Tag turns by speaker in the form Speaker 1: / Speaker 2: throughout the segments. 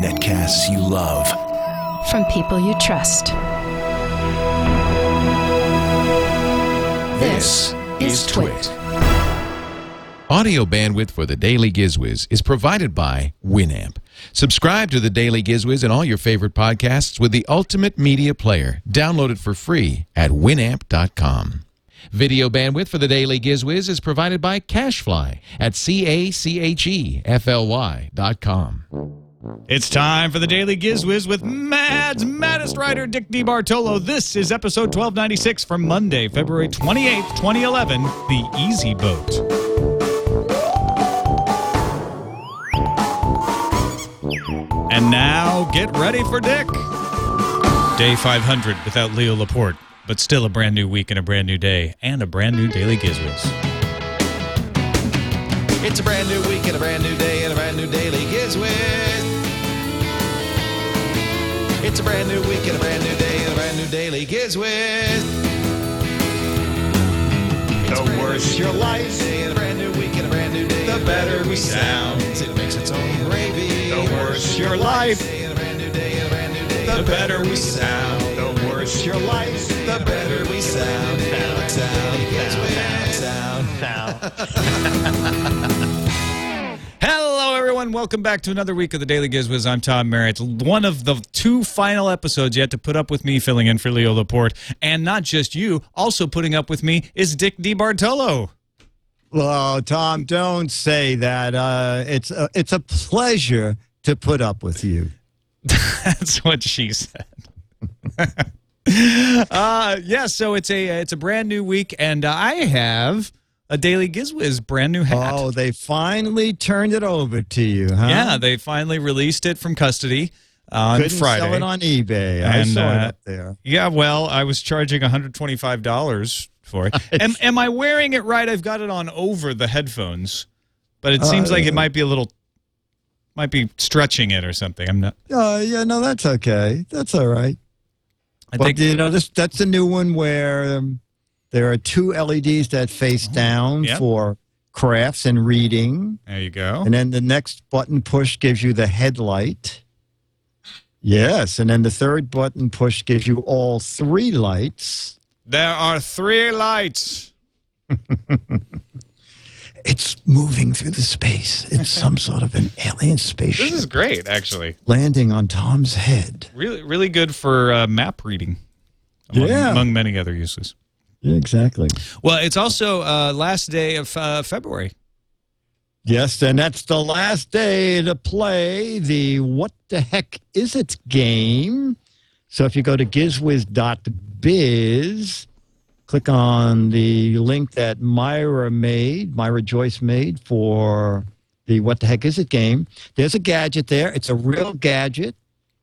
Speaker 1: Netcasts you love.
Speaker 2: From people you trust.
Speaker 1: This is Twit.
Speaker 3: Audio bandwidth for the Daily Gizwiz is provided by Winamp. Subscribe to the Daily Gizwiz and all your favorite podcasts with the ultimate media player. Download it for free at winamp.com. Video bandwidth for the Daily Gizwiz is provided by Cashfly at C-A-C-H-E-F-L-Y dot com.
Speaker 4: It's time for the Daily Gizwiz with Mad's maddest writer, Dick DeBartolo. This is episode 1296 from Monday, February 28th, 2011, The EzyBoat. And now, get ready for Dick. Day 500 without Leo Laporte, but still a brand new week and a brand new day, and a brand new Daily Gizwiz.
Speaker 5: It's a brand new week and a brand new day and a brand new daily Gizwiz. It's a brand new week and a brand new day and a brand new daily Gizwiz.
Speaker 4: The worse your life,
Speaker 5: Day and a brand new week and a brand new day.
Speaker 4: the better we sound.
Speaker 5: It makes its own gravy.
Speaker 4: The worse your life,
Speaker 5: Day and a brand new day and a brand new day.
Speaker 4: the better we sound. The worse your life,
Speaker 5: The better we sound.
Speaker 4: Hello, everyone. Welcome back to another week of the Daily Gizwiz. I'm Tom Merritt. One of the two final episodes you had to put up with me filling in for Leo Laporte. And not just you, also putting up with me is Dick DeBartolo.
Speaker 6: Well, Tom, don't say that. Uh, it's a, it's a pleasure to put up with you.
Speaker 4: That's what she said. uh, yeah, so it's a it's a brand new week, and I have a Daily Gizwiz brand new hat.
Speaker 6: Oh, they finally turned it over to you, huh?
Speaker 4: Yeah, they finally released it from custody on
Speaker 6: Couldn't
Speaker 4: Friday.
Speaker 6: sell it on eBay. I
Speaker 4: And,
Speaker 6: saw
Speaker 4: uh,
Speaker 6: it up there.
Speaker 4: Yeah, well, I was charging $125 for it. am, am I wearing it right? I've got it on over the headphones, but it seems like it
Speaker 6: Uh,
Speaker 4: might be a little, might be stretching it or something. I'm not.
Speaker 6: Uh, yeah, no, that's okay. That's all right.
Speaker 4: I
Speaker 6: But
Speaker 4: think.
Speaker 6: you know, this that's a new one where um, there are two LEDs that face down
Speaker 4: Oh, Yep.
Speaker 6: for crafts and reading.
Speaker 4: there you go.
Speaker 6: And then the next button push gives you the headlight. Yes. And then the third button push gives you all three lights.
Speaker 4: There are three lights.
Speaker 6: It's moving through the space. It's some sort of an alien spaceship
Speaker 4: This is great, actually.
Speaker 6: landing on Tom's head.
Speaker 4: Really, really good for uh, map reading. Among,
Speaker 6: Yeah.
Speaker 4: among many other uses.
Speaker 6: Yeah, exactly.
Speaker 4: Well, it's also uh, last day of uh, February.
Speaker 6: Yes, and that's the last day to play the What the Heck Is It game. So if you go to gizwiz.biz, click on the link that Myra made, Myra Joyce made for the What the Heck Is It game. There's a gadget there. It's a real gadget.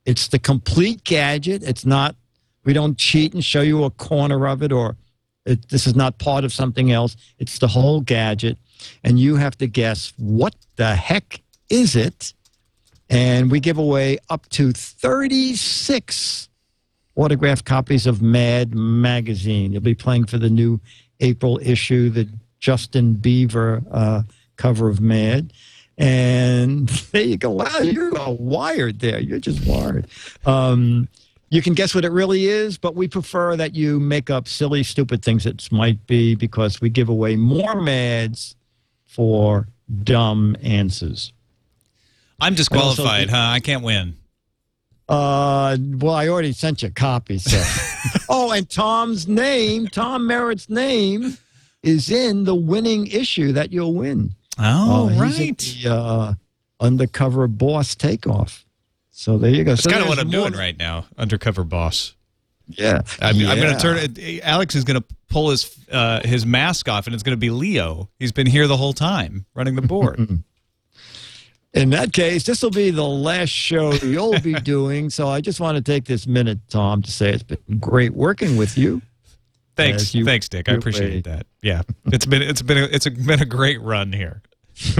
Speaker 6: It's the complete gadget. It's not, we don't cheat and show you a corner of it or it, this is not part of something else. It's the whole gadget. And you have to guess what the heck is it? And we give away up to 36 autographed copies of Mad Magazine. You'll be playing for the new April issue, the Justin Bieber uh, cover of Mad. And there you go. Wow, you're all wired there. You're just wired. Um, you can guess what it really is, but we prefer that you make up silly, stupid things it might be because we give away more Mads for dumb answers.
Speaker 4: I'm disqualified,
Speaker 6: think-
Speaker 4: huh? I can't win.
Speaker 6: Uh, well, I already sent you a copy. So, oh, and Tom's name, Tom Merritt's name, is in the winning issue that you'll win.
Speaker 4: Oh,
Speaker 6: Uh,
Speaker 4: right.
Speaker 6: the, uh, undercover boss takeoff. So there you go.
Speaker 4: That's
Speaker 6: so
Speaker 4: kind of what I'm
Speaker 6: more-
Speaker 4: doing right now, undercover boss.
Speaker 6: Yeah,
Speaker 4: I'm, I'm going to turn it. Alex is going to pull his uh, his mask off, and it's going to be Leo. He's been here the whole time, running the board.
Speaker 6: In that case, this will be the last show you'll be doing. So I just want to take this minute, Tom, to say it's been great working with you.
Speaker 4: thanks,
Speaker 6: you-
Speaker 4: thanks, Dick. I appreciate that. Yeah, it's been it's been a, it's a, been a great run here.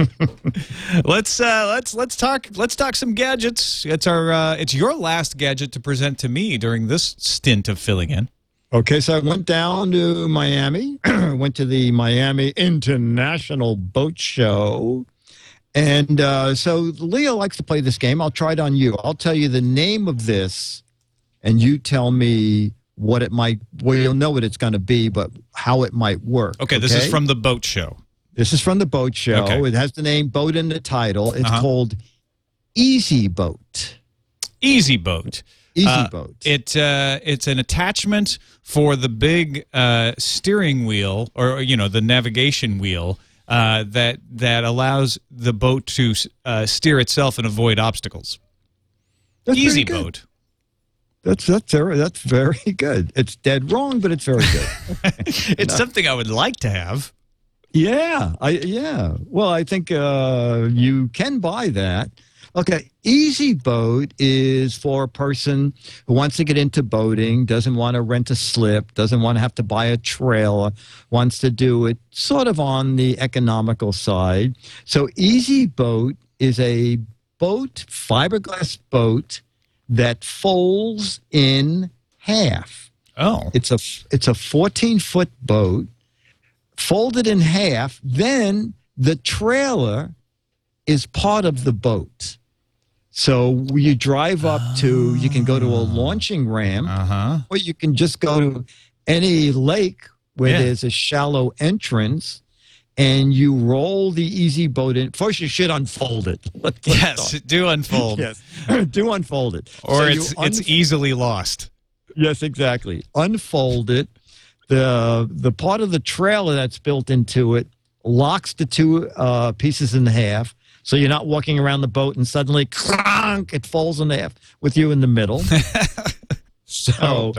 Speaker 4: let's uh, let's let's talk let's talk some gadgets. It's our uh, it's your last gadget to present to me during this stint of filling in.
Speaker 6: Okay, so I went down to Miami, went to the Miami International Boat Show, And uh, so Leo likes to play this game. I'll try it on you. I'll tell you the name of this, and you tell me what it might. Well, you'll know what it's going to be, but how it might work.
Speaker 4: Okay, this is from the boat show.
Speaker 6: This is from the boat show.
Speaker 4: Okay.
Speaker 6: It has the name boat in the title. It's
Speaker 4: Uh-huh.
Speaker 6: called EzyBoat.
Speaker 4: Easy Boat.
Speaker 6: Easy
Speaker 4: Uh,
Speaker 6: Boat.
Speaker 4: It uh, it's an attachment for the big uh, steering wheel, or you know, the navigation wheel uh, that that allows the boat to uh, steer itself and avoid obstacles.
Speaker 6: That's
Speaker 4: Easy. Boat.
Speaker 6: That's that's very, that's very good. It's dead wrong, but it's very good.
Speaker 4: It's something I would like to have.
Speaker 6: Yeah, I yeah. Well, I think uh, you can buy that. Okay, EzyBoat is for a person who wants to get into boating, doesn't want to rent a slip, doesn't want to have to buy a trailer, wants to do it sort of on the economical side. So EzyBoat is a boat, fiberglass boat that folds in half.
Speaker 4: Oh,
Speaker 6: It's a it's a 14 foot boat, folded in half. Then the trailer is part of the boat. So you drive up to you can go to a launching ramp,
Speaker 4: uh huh.
Speaker 6: or you can just go to any lake where
Speaker 4: Yeah.
Speaker 6: there's a shallow entrance. And you roll the EzyBoat in. First, you should unfold it. Let's- let's
Speaker 4: Yes, do unfold,
Speaker 6: Yes. Do unfold it.
Speaker 4: or
Speaker 6: So
Speaker 4: it's
Speaker 6: un-
Speaker 4: it's easily lost.
Speaker 6: Yes, exactly. Unfold it. The the part of the trailer that's built into it locks the two uh, pieces in half. So you're not walking around the boat and suddenly clunk, it falls in half with you in the middle. so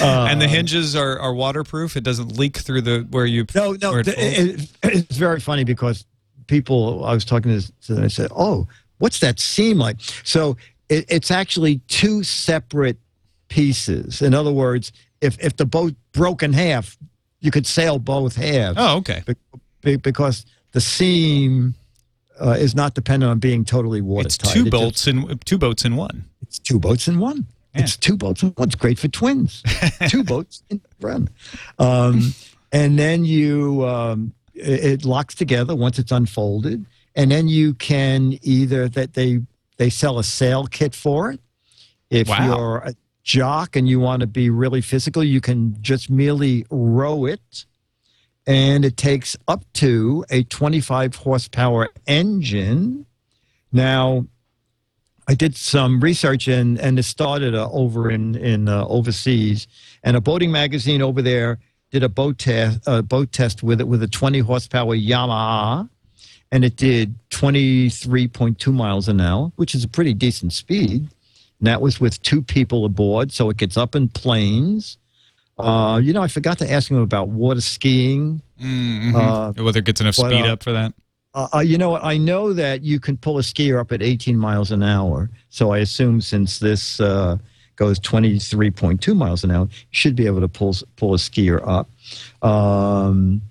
Speaker 6: uh,
Speaker 4: and the hinges are, are waterproof. It doesn't leak through the where you.
Speaker 6: no, no,
Speaker 4: it
Speaker 6: it- it's very funny because people I was talking to, to them, I said, "Oh, what's that seam like?" So it, it's actually two separate pieces. In other words, if if the boat broke in half, you could sail both halves
Speaker 4: oh, okay.
Speaker 6: be- be- because the seam uh, is not dependent on being totally watertight.
Speaker 4: It's two
Speaker 6: It just-
Speaker 4: in two boats in one.
Speaker 6: it's two boats in one.
Speaker 4: Yeah.
Speaker 6: It's two boats in one. It's great for twins. two boats in one. Um, and then you, um, it, it locks together once it's unfolded, and then you can either that they they sell a sail kit for it. If
Speaker 4: Wow.
Speaker 6: you're a jock and you want to be really physical, you can just merely row it. And it takes up to a 25 horsepower engine. Now, I did some research and and it started uh, over in in uh, overseas, and a boating magazine over there did a boat test a boat test with it with a 20 horsepower Yamaha, and it did 23.2 miles an hour, which is a pretty decent speed. And that was with two people aboard, so it gets up in planes. Uh, you know, I forgot to ask him about water skiing.
Speaker 4: Mm-hmm.
Speaker 6: Uh,
Speaker 4: Whether it gets enough
Speaker 6: but,
Speaker 4: speed
Speaker 6: uh,
Speaker 4: up for that.
Speaker 6: Uh, uh, you know? I know that you can pull a skier up at 18 miles an hour. So I assume since this uh, goes 23.2 miles an hour, you should be able to pull pull a skier up. Um,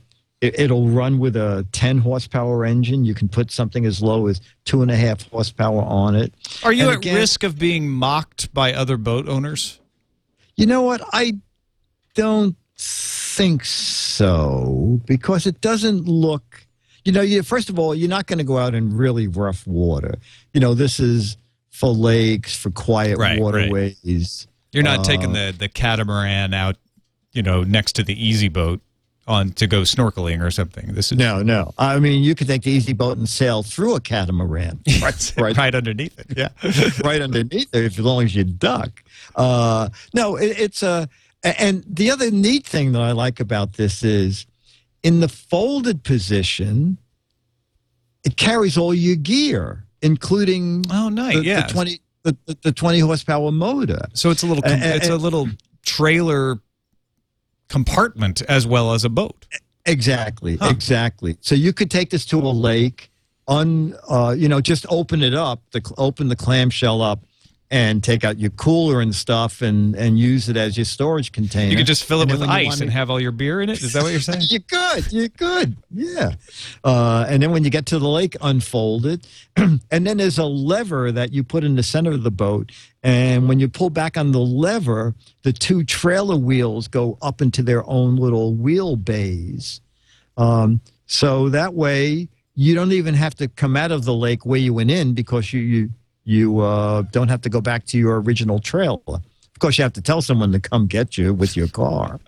Speaker 6: it, it'll run with a 10 horsepower engine. You can put something as low as two and a half horsepower on it.
Speaker 4: Are you
Speaker 6: and
Speaker 4: at
Speaker 6: again-
Speaker 4: risk of being mocked by other boat owners?
Speaker 6: You know what? I don't think so because it doesn't look. You know, you first of all, you're not going to go out in really rough water. You know, this is for lakes, for quiet
Speaker 4: Right, right.
Speaker 6: waterways.
Speaker 4: You're not
Speaker 6: Uh,
Speaker 4: taking the, the catamaran out, you know, next to the EzyBoat on to go snorkeling or something. This is
Speaker 6: No, no. I mean, you could take the EzyBoat and sail through a catamaran,
Speaker 4: right,
Speaker 6: right.
Speaker 4: right underneath it. Yeah.
Speaker 6: right underneath if as long as you duck. Uh, no, it, it's a. And the other neat thing that I like about this is, in the folded position, it carries all your gear, including
Speaker 4: Oh, nice.
Speaker 6: the,
Speaker 4: yeah.
Speaker 6: the twenty the, the, the twenty horsepower motor.
Speaker 4: so it's a little com-
Speaker 6: Uh,
Speaker 4: it's a little trailer compartment as well as a boat.
Speaker 6: Exactly,
Speaker 4: Huh.
Speaker 6: exactly. So you could take this to a lake, un, uh, you know, just open it up, the open the clamshell up, and take out your cooler and stuff, and and use it as your storage container.
Speaker 4: You could just fill it
Speaker 6: And
Speaker 4: with
Speaker 6: then when you
Speaker 4: ice
Speaker 6: wanna-
Speaker 4: and have all your beer in it. Is that what you're saying?
Speaker 6: You could, you could, yeah. Uh, and then when you get to the lake, unfold it, and then there's a lever that you put in the center of the boat, and when you pull back on the lever, the two trailer wheels go up into their own little wheel bays. Um, so that way you don't even have to come out of the lake where you went in because you you you uh, don't have to go back to your original trail. Of course, you have to tell someone to come get you with your car,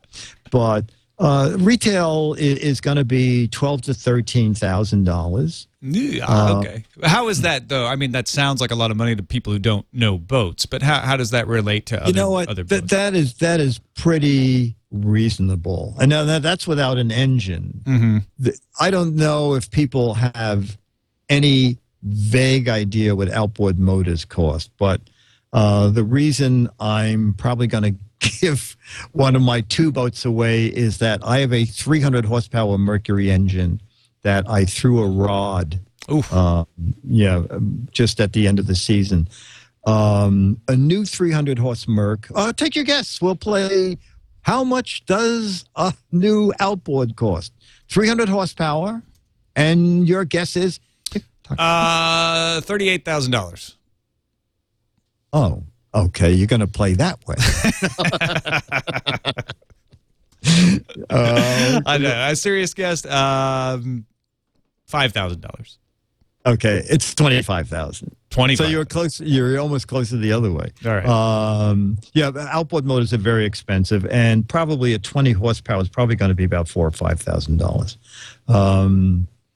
Speaker 6: but uh, retail is, is going to be twelve to thirteen thousand dollars.
Speaker 4: Yeah,
Speaker 6: Uh,
Speaker 4: okay. How is that though? I mean, that sounds like a lot of money to people who don't know boats. But how, how does that relate to other,
Speaker 6: you know what?
Speaker 4: other
Speaker 6: That
Speaker 4: boats?
Speaker 6: that is that is pretty reasonable. And now that, that's without an engine.
Speaker 4: mm-hmm.
Speaker 6: The- I don't know if people have any vague idea what outboard motors cost, but uh, the reason I'm probably going to give one of my two boats away is that I have a 300 horsepower Mercury engine that I threw a rod
Speaker 4: Oof.
Speaker 6: uh, yeah, um, just at the end of the season. Um, a new 300 horse Merc. Uh, take your guess. We'll play. How much does a new outboard cost? 300 horsepower, and your guess is.
Speaker 4: Uh, thirty-eight thousand dollars.
Speaker 6: Oh, okay. You're going to play that way. uh,
Speaker 4: I know. A serious guest. Um, five thousand dollars.
Speaker 6: okay, it's 25,000.
Speaker 4: Twenty.
Speaker 6: So you're close. You're almost close to the other way.
Speaker 4: All right.
Speaker 6: Um, yeah, outboard motors are very expensive, and probably at 20 horsepower is probably going to be about four or five thousand dollars.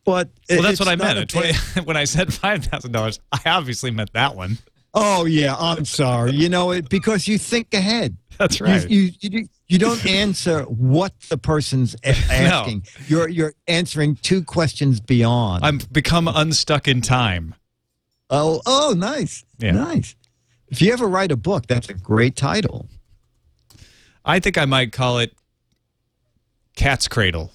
Speaker 6: But
Speaker 4: well, that's what I meant.
Speaker 6: a
Speaker 4: At Twenty. when I said five thousand dollars, I obviously meant that one.
Speaker 6: oh yeah, I'm sorry. You know it because you think ahead.
Speaker 4: That's right.
Speaker 6: You, you you don't answer what the person's asking. You're you're answering two questions beyond.
Speaker 4: I'm become unstuck in time.
Speaker 6: oh oh nice
Speaker 4: Yeah.
Speaker 6: nice. If you ever write a book, that's a great title.
Speaker 4: I think I might call it Cat's Cradle.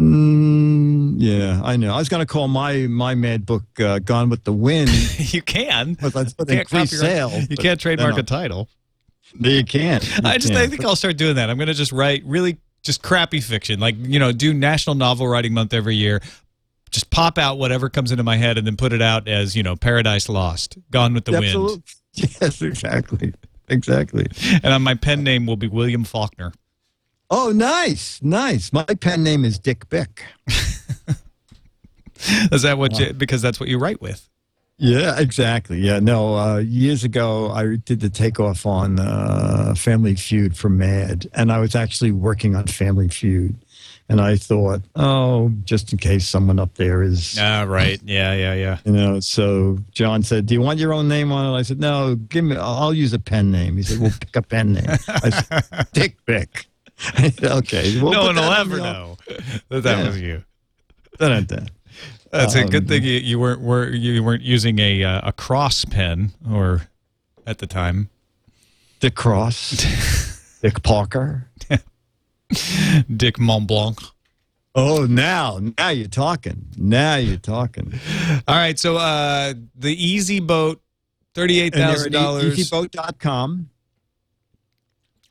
Speaker 6: Mm, yeah, I know. I was going to call my my mad book uh, "Gone with the Wind,"
Speaker 4: you can.
Speaker 6: but that's what
Speaker 4: Can't copyright-
Speaker 6: sales.
Speaker 4: You
Speaker 6: but-
Speaker 4: can't trademark a title.
Speaker 6: No, You can't. You
Speaker 4: I just I
Speaker 6: can't.
Speaker 4: think I'll start doing that. I'm going to just write really just crappy fiction, like you know, do National Novel Writing Month every year. Just pop out whatever comes into my head and then put it out as you know, Paradise Lost, Gone with the Wind,
Speaker 6: Absolute- Yes, exactly, exactly.
Speaker 4: and on my pen name will be William Faulkner.
Speaker 6: Oh, nice, nice. My pen name is Dick Bick.
Speaker 4: Is that what? You, because that's what you write with.
Speaker 6: Yeah, exactly. Yeah, no. Uh, years ago, I did the takeoff on uh, Family Feud for Mad, and I was actually working on Family Feud, and I thought, oh, just in case someone up there is,
Speaker 4: Ah, right. Yeah, yeah, yeah.
Speaker 6: you know. So John said, "Do you want your own name on it?" I said, "No, give me. I'll use a pen name." He said, "Well, pick a pen name." I said, "Dick Bick." Okay. We'll
Speaker 4: no one will ever know that that
Speaker 6: Yeah.
Speaker 4: was you. That's a good
Speaker 6: Um,
Speaker 4: thing you, you weren't were you weren't using a uh, a cross pen or at the time.
Speaker 6: Dick Cross, Dick Parker.
Speaker 4: Dick Montblanc.
Speaker 6: Oh, now, now you're talking. Now you're talking.
Speaker 4: All right, so uh, the EzyBoat, thirty-eight thousand dollars,
Speaker 6: easyboat.com.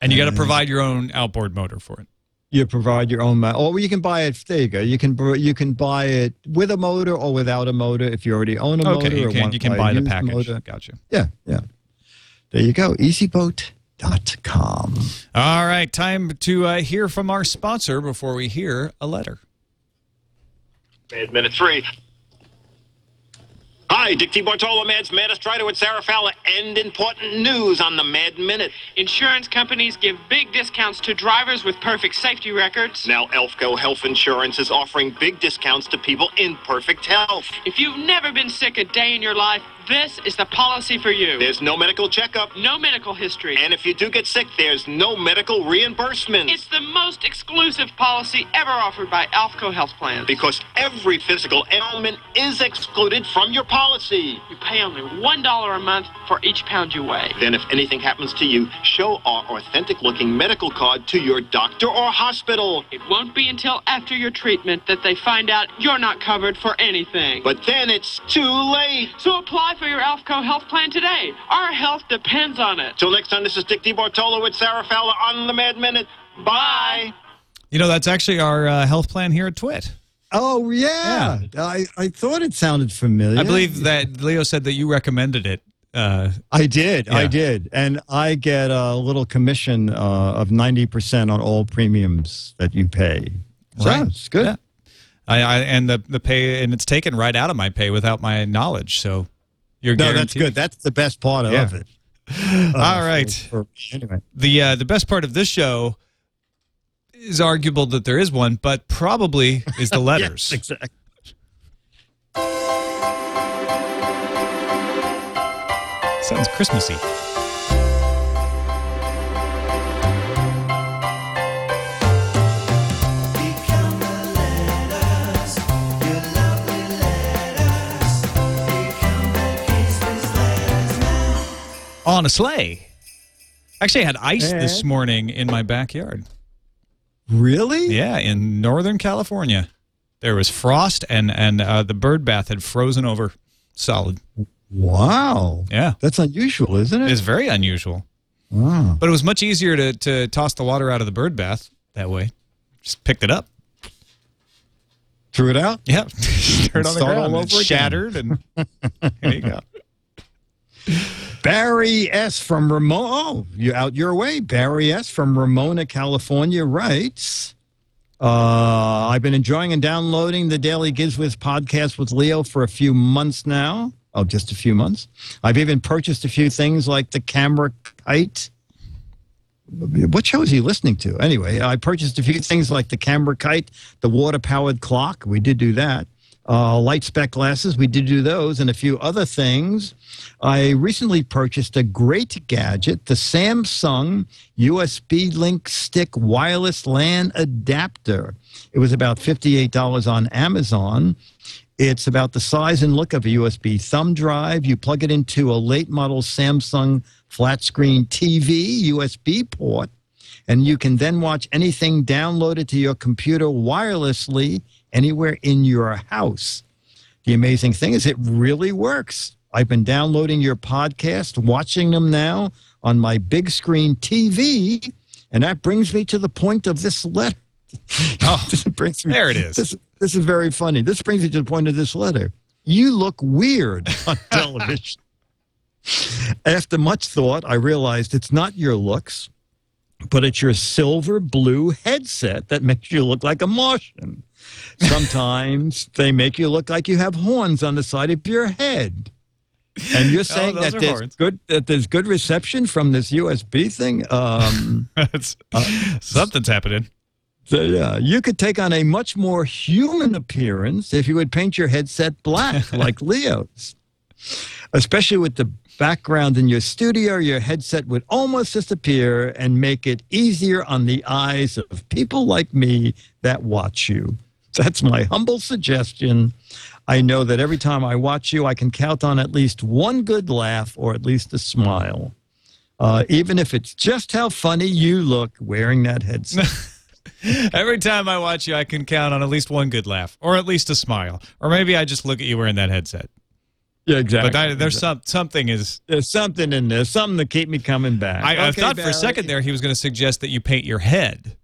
Speaker 4: and you got to provide your own outboard motor for it.
Speaker 6: You provide your own, mo- or you can buy it. There you go. You can you can buy it with a motor or without a motor if you already own a motor.
Speaker 4: Okay, you can you can buy the
Speaker 6: used
Speaker 4: package.
Speaker 6: motor.
Speaker 4: Gotcha.
Speaker 6: Yeah, yeah. There you go. Easyboat.com.
Speaker 4: All right, time to uh, hear from our sponsor before we hear a letter.
Speaker 7: Mad Minute 3. Hi, Dick DeBartolo, Mads Magistrato with Sarah Fowler, and important news on the Mad Minute.
Speaker 8: Insurance companies give big discounts to drivers with perfect safety records.
Speaker 7: Now, Elfco Health Insurance is offering big discounts to people in perfect health.
Speaker 8: If you've never been sick a day in your life, this is the policy for you.
Speaker 7: There's no medical checkup,
Speaker 8: no medical history.
Speaker 7: and if you do get sick, there's no medical reimbursement.
Speaker 8: it's the most exclusive policy ever offered by Alfco Health Plans.
Speaker 7: because every physical ailment is excluded from your policy.
Speaker 8: You pay only $1 a month for each pound you weigh.
Speaker 7: Then, if anything happens to you, show our authentic looking medical card to your doctor or hospital.
Speaker 8: It won't be until after your treatment that they find out you're not covered for anything.
Speaker 7: But then it's too late.
Speaker 8: so apply for your Alfco Health Plan today. Our health depends on it.
Speaker 7: Till next time, this is Dick DeBartolo with Sarah Fowler on the Mad Minute. Bye.
Speaker 4: You know, that's actually our uh, health plan here at Twit.
Speaker 6: Oh yeah. I, I thought it sounded familiar.
Speaker 4: I believe that Leo said that you recommended it. Uh,
Speaker 6: I did. I did. And I get a little commission uh, of 90% on all premiums that you pay. So
Speaker 4: Right.
Speaker 6: it's good.
Speaker 4: Yeah. I, I and the the pay and it's taken right out of my pay without my knowledge. So you're
Speaker 6: No, that's good. That's the best part
Speaker 4: Yeah.
Speaker 6: of it.
Speaker 4: All right.
Speaker 6: For, for, anyway.
Speaker 4: The uh, the best part of this show is arguable that there is one, but probably is the letters.
Speaker 6: Yes, exactly.
Speaker 4: Sounds Christmassy. On a sleigh. Actually, I had ice this morning in my backyard.
Speaker 6: Really?
Speaker 4: Yeah, in Northern California, there was frost, and and uh, the bird bath had frozen over solid.
Speaker 6: Wow.
Speaker 4: Yeah,
Speaker 6: That's unusual, isn't it?
Speaker 4: it's very unusual.
Speaker 6: Wow.
Speaker 4: But it was much easier to, to toss the water out of the bird bath that way. Just picked it up.
Speaker 6: Threw it out?
Speaker 4: Yeah. Stirred on the ground.
Speaker 6: all over
Speaker 4: shattered. And there you go.
Speaker 6: Barry S. from Ramona. Oh, you out your way. Barry S. from Ramona, California writes uh, I've been enjoying and downloading the Daily Gizwiz podcast with Leo for a few months now. Oh, just a few months. I've even purchased a few things like the camera kite. What show is he listening to? Anyway, I purchased a few things like the camera kite, the water powered clock. We did do that. Uh, light spec glasses. We did do those and a few other things. I recently purchased a great gadget, the Samsung USB Link Stick Wireless LAN Adapter. It was about $58 on Amazon. It's about the size and look of a USB thumb drive. You plug it into a late model Samsung flat screen TV USB port, and you can then watch anything downloaded to your computer wirelessly anywhere in your house. The amazing thing is, it really works. I've been downloading your podcast, watching them now on my big screen TV, and that brings me to the point of this letter.
Speaker 4: Oh,
Speaker 6: This brings me,
Speaker 4: there it is.
Speaker 6: This, this is very funny. This brings me to the point of this letter. You look weird on television. After much thought, I realized it's not your looks, but it's your silver blue headset that makes you look like a Martian. Sometimes they make you look like you have horns on the side of your head. And you're saying
Speaker 4: Oh,
Speaker 6: that there's
Speaker 4: horns.
Speaker 6: good that there's good reception from this USB thing. Um,
Speaker 4: It's- something's happening.
Speaker 6: so, yeah, you could take on a much more human appearance if you would paint your headset black like Leo's. Especially with the background in your studio, your headset would almost disappear and make it easier on the eyes of people like me that watch you. That's my humble suggestion. I know that every time I watch you, I can count on at least one good laugh or at least a smile. Uh, even if it's just how funny you look wearing that headset.
Speaker 4: Every time I watch you, I can count on at least one good laugh or at least a smile. Or maybe I just look at you wearing that headset.
Speaker 6: Yeah, exactly.
Speaker 4: But I, there's some something is.
Speaker 6: There's something in there, something to keep me coming back.
Speaker 4: I, I
Speaker 6: Okay,
Speaker 4: thought for a second there he was going to suggest that you paint your head.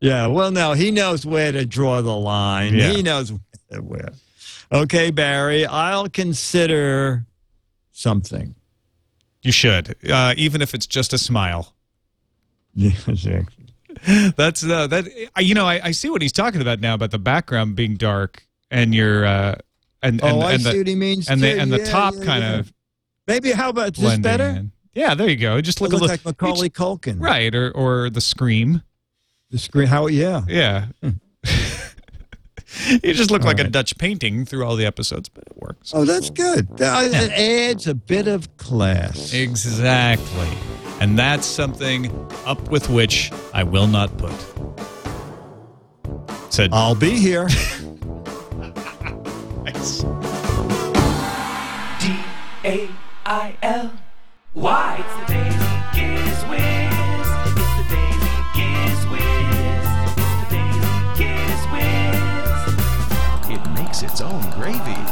Speaker 6: Yeah, well, no, he knows where to draw the line.
Speaker 4: Yeah.
Speaker 6: He knows where. Okay, Barry, I'll consider something.
Speaker 4: You should, uh, even if it's just a smile.
Speaker 6: Yeah, exactly.
Speaker 4: That's uh, that. I- You know, I, I see what he's talking about now about the background being dark and your uh, and and,
Speaker 6: oh, I
Speaker 4: and
Speaker 6: see
Speaker 4: the
Speaker 6: what he means.
Speaker 4: and the
Speaker 6: too.
Speaker 4: and the
Speaker 6: Yeah,
Speaker 4: top
Speaker 6: yeah,
Speaker 4: kind of
Speaker 6: Maybe how about this better?
Speaker 4: in. Yeah, there you go. Just look,
Speaker 6: Look,
Speaker 4: a little
Speaker 6: like Macaulay Culkin.
Speaker 4: right, or or the scream.
Speaker 6: The screen. How? Yeah.
Speaker 4: Yeah. Hmm. you just look
Speaker 6: All
Speaker 4: like a. Dutch painting through all the episodes, but it works.
Speaker 6: Oh, that's good. That- uh, It adds a bit of class.
Speaker 4: Exactly. And that's something up with which I will not put. Said
Speaker 6: I'll be here.
Speaker 4: nice.
Speaker 9: D A I L. Why? It's the its own gravy.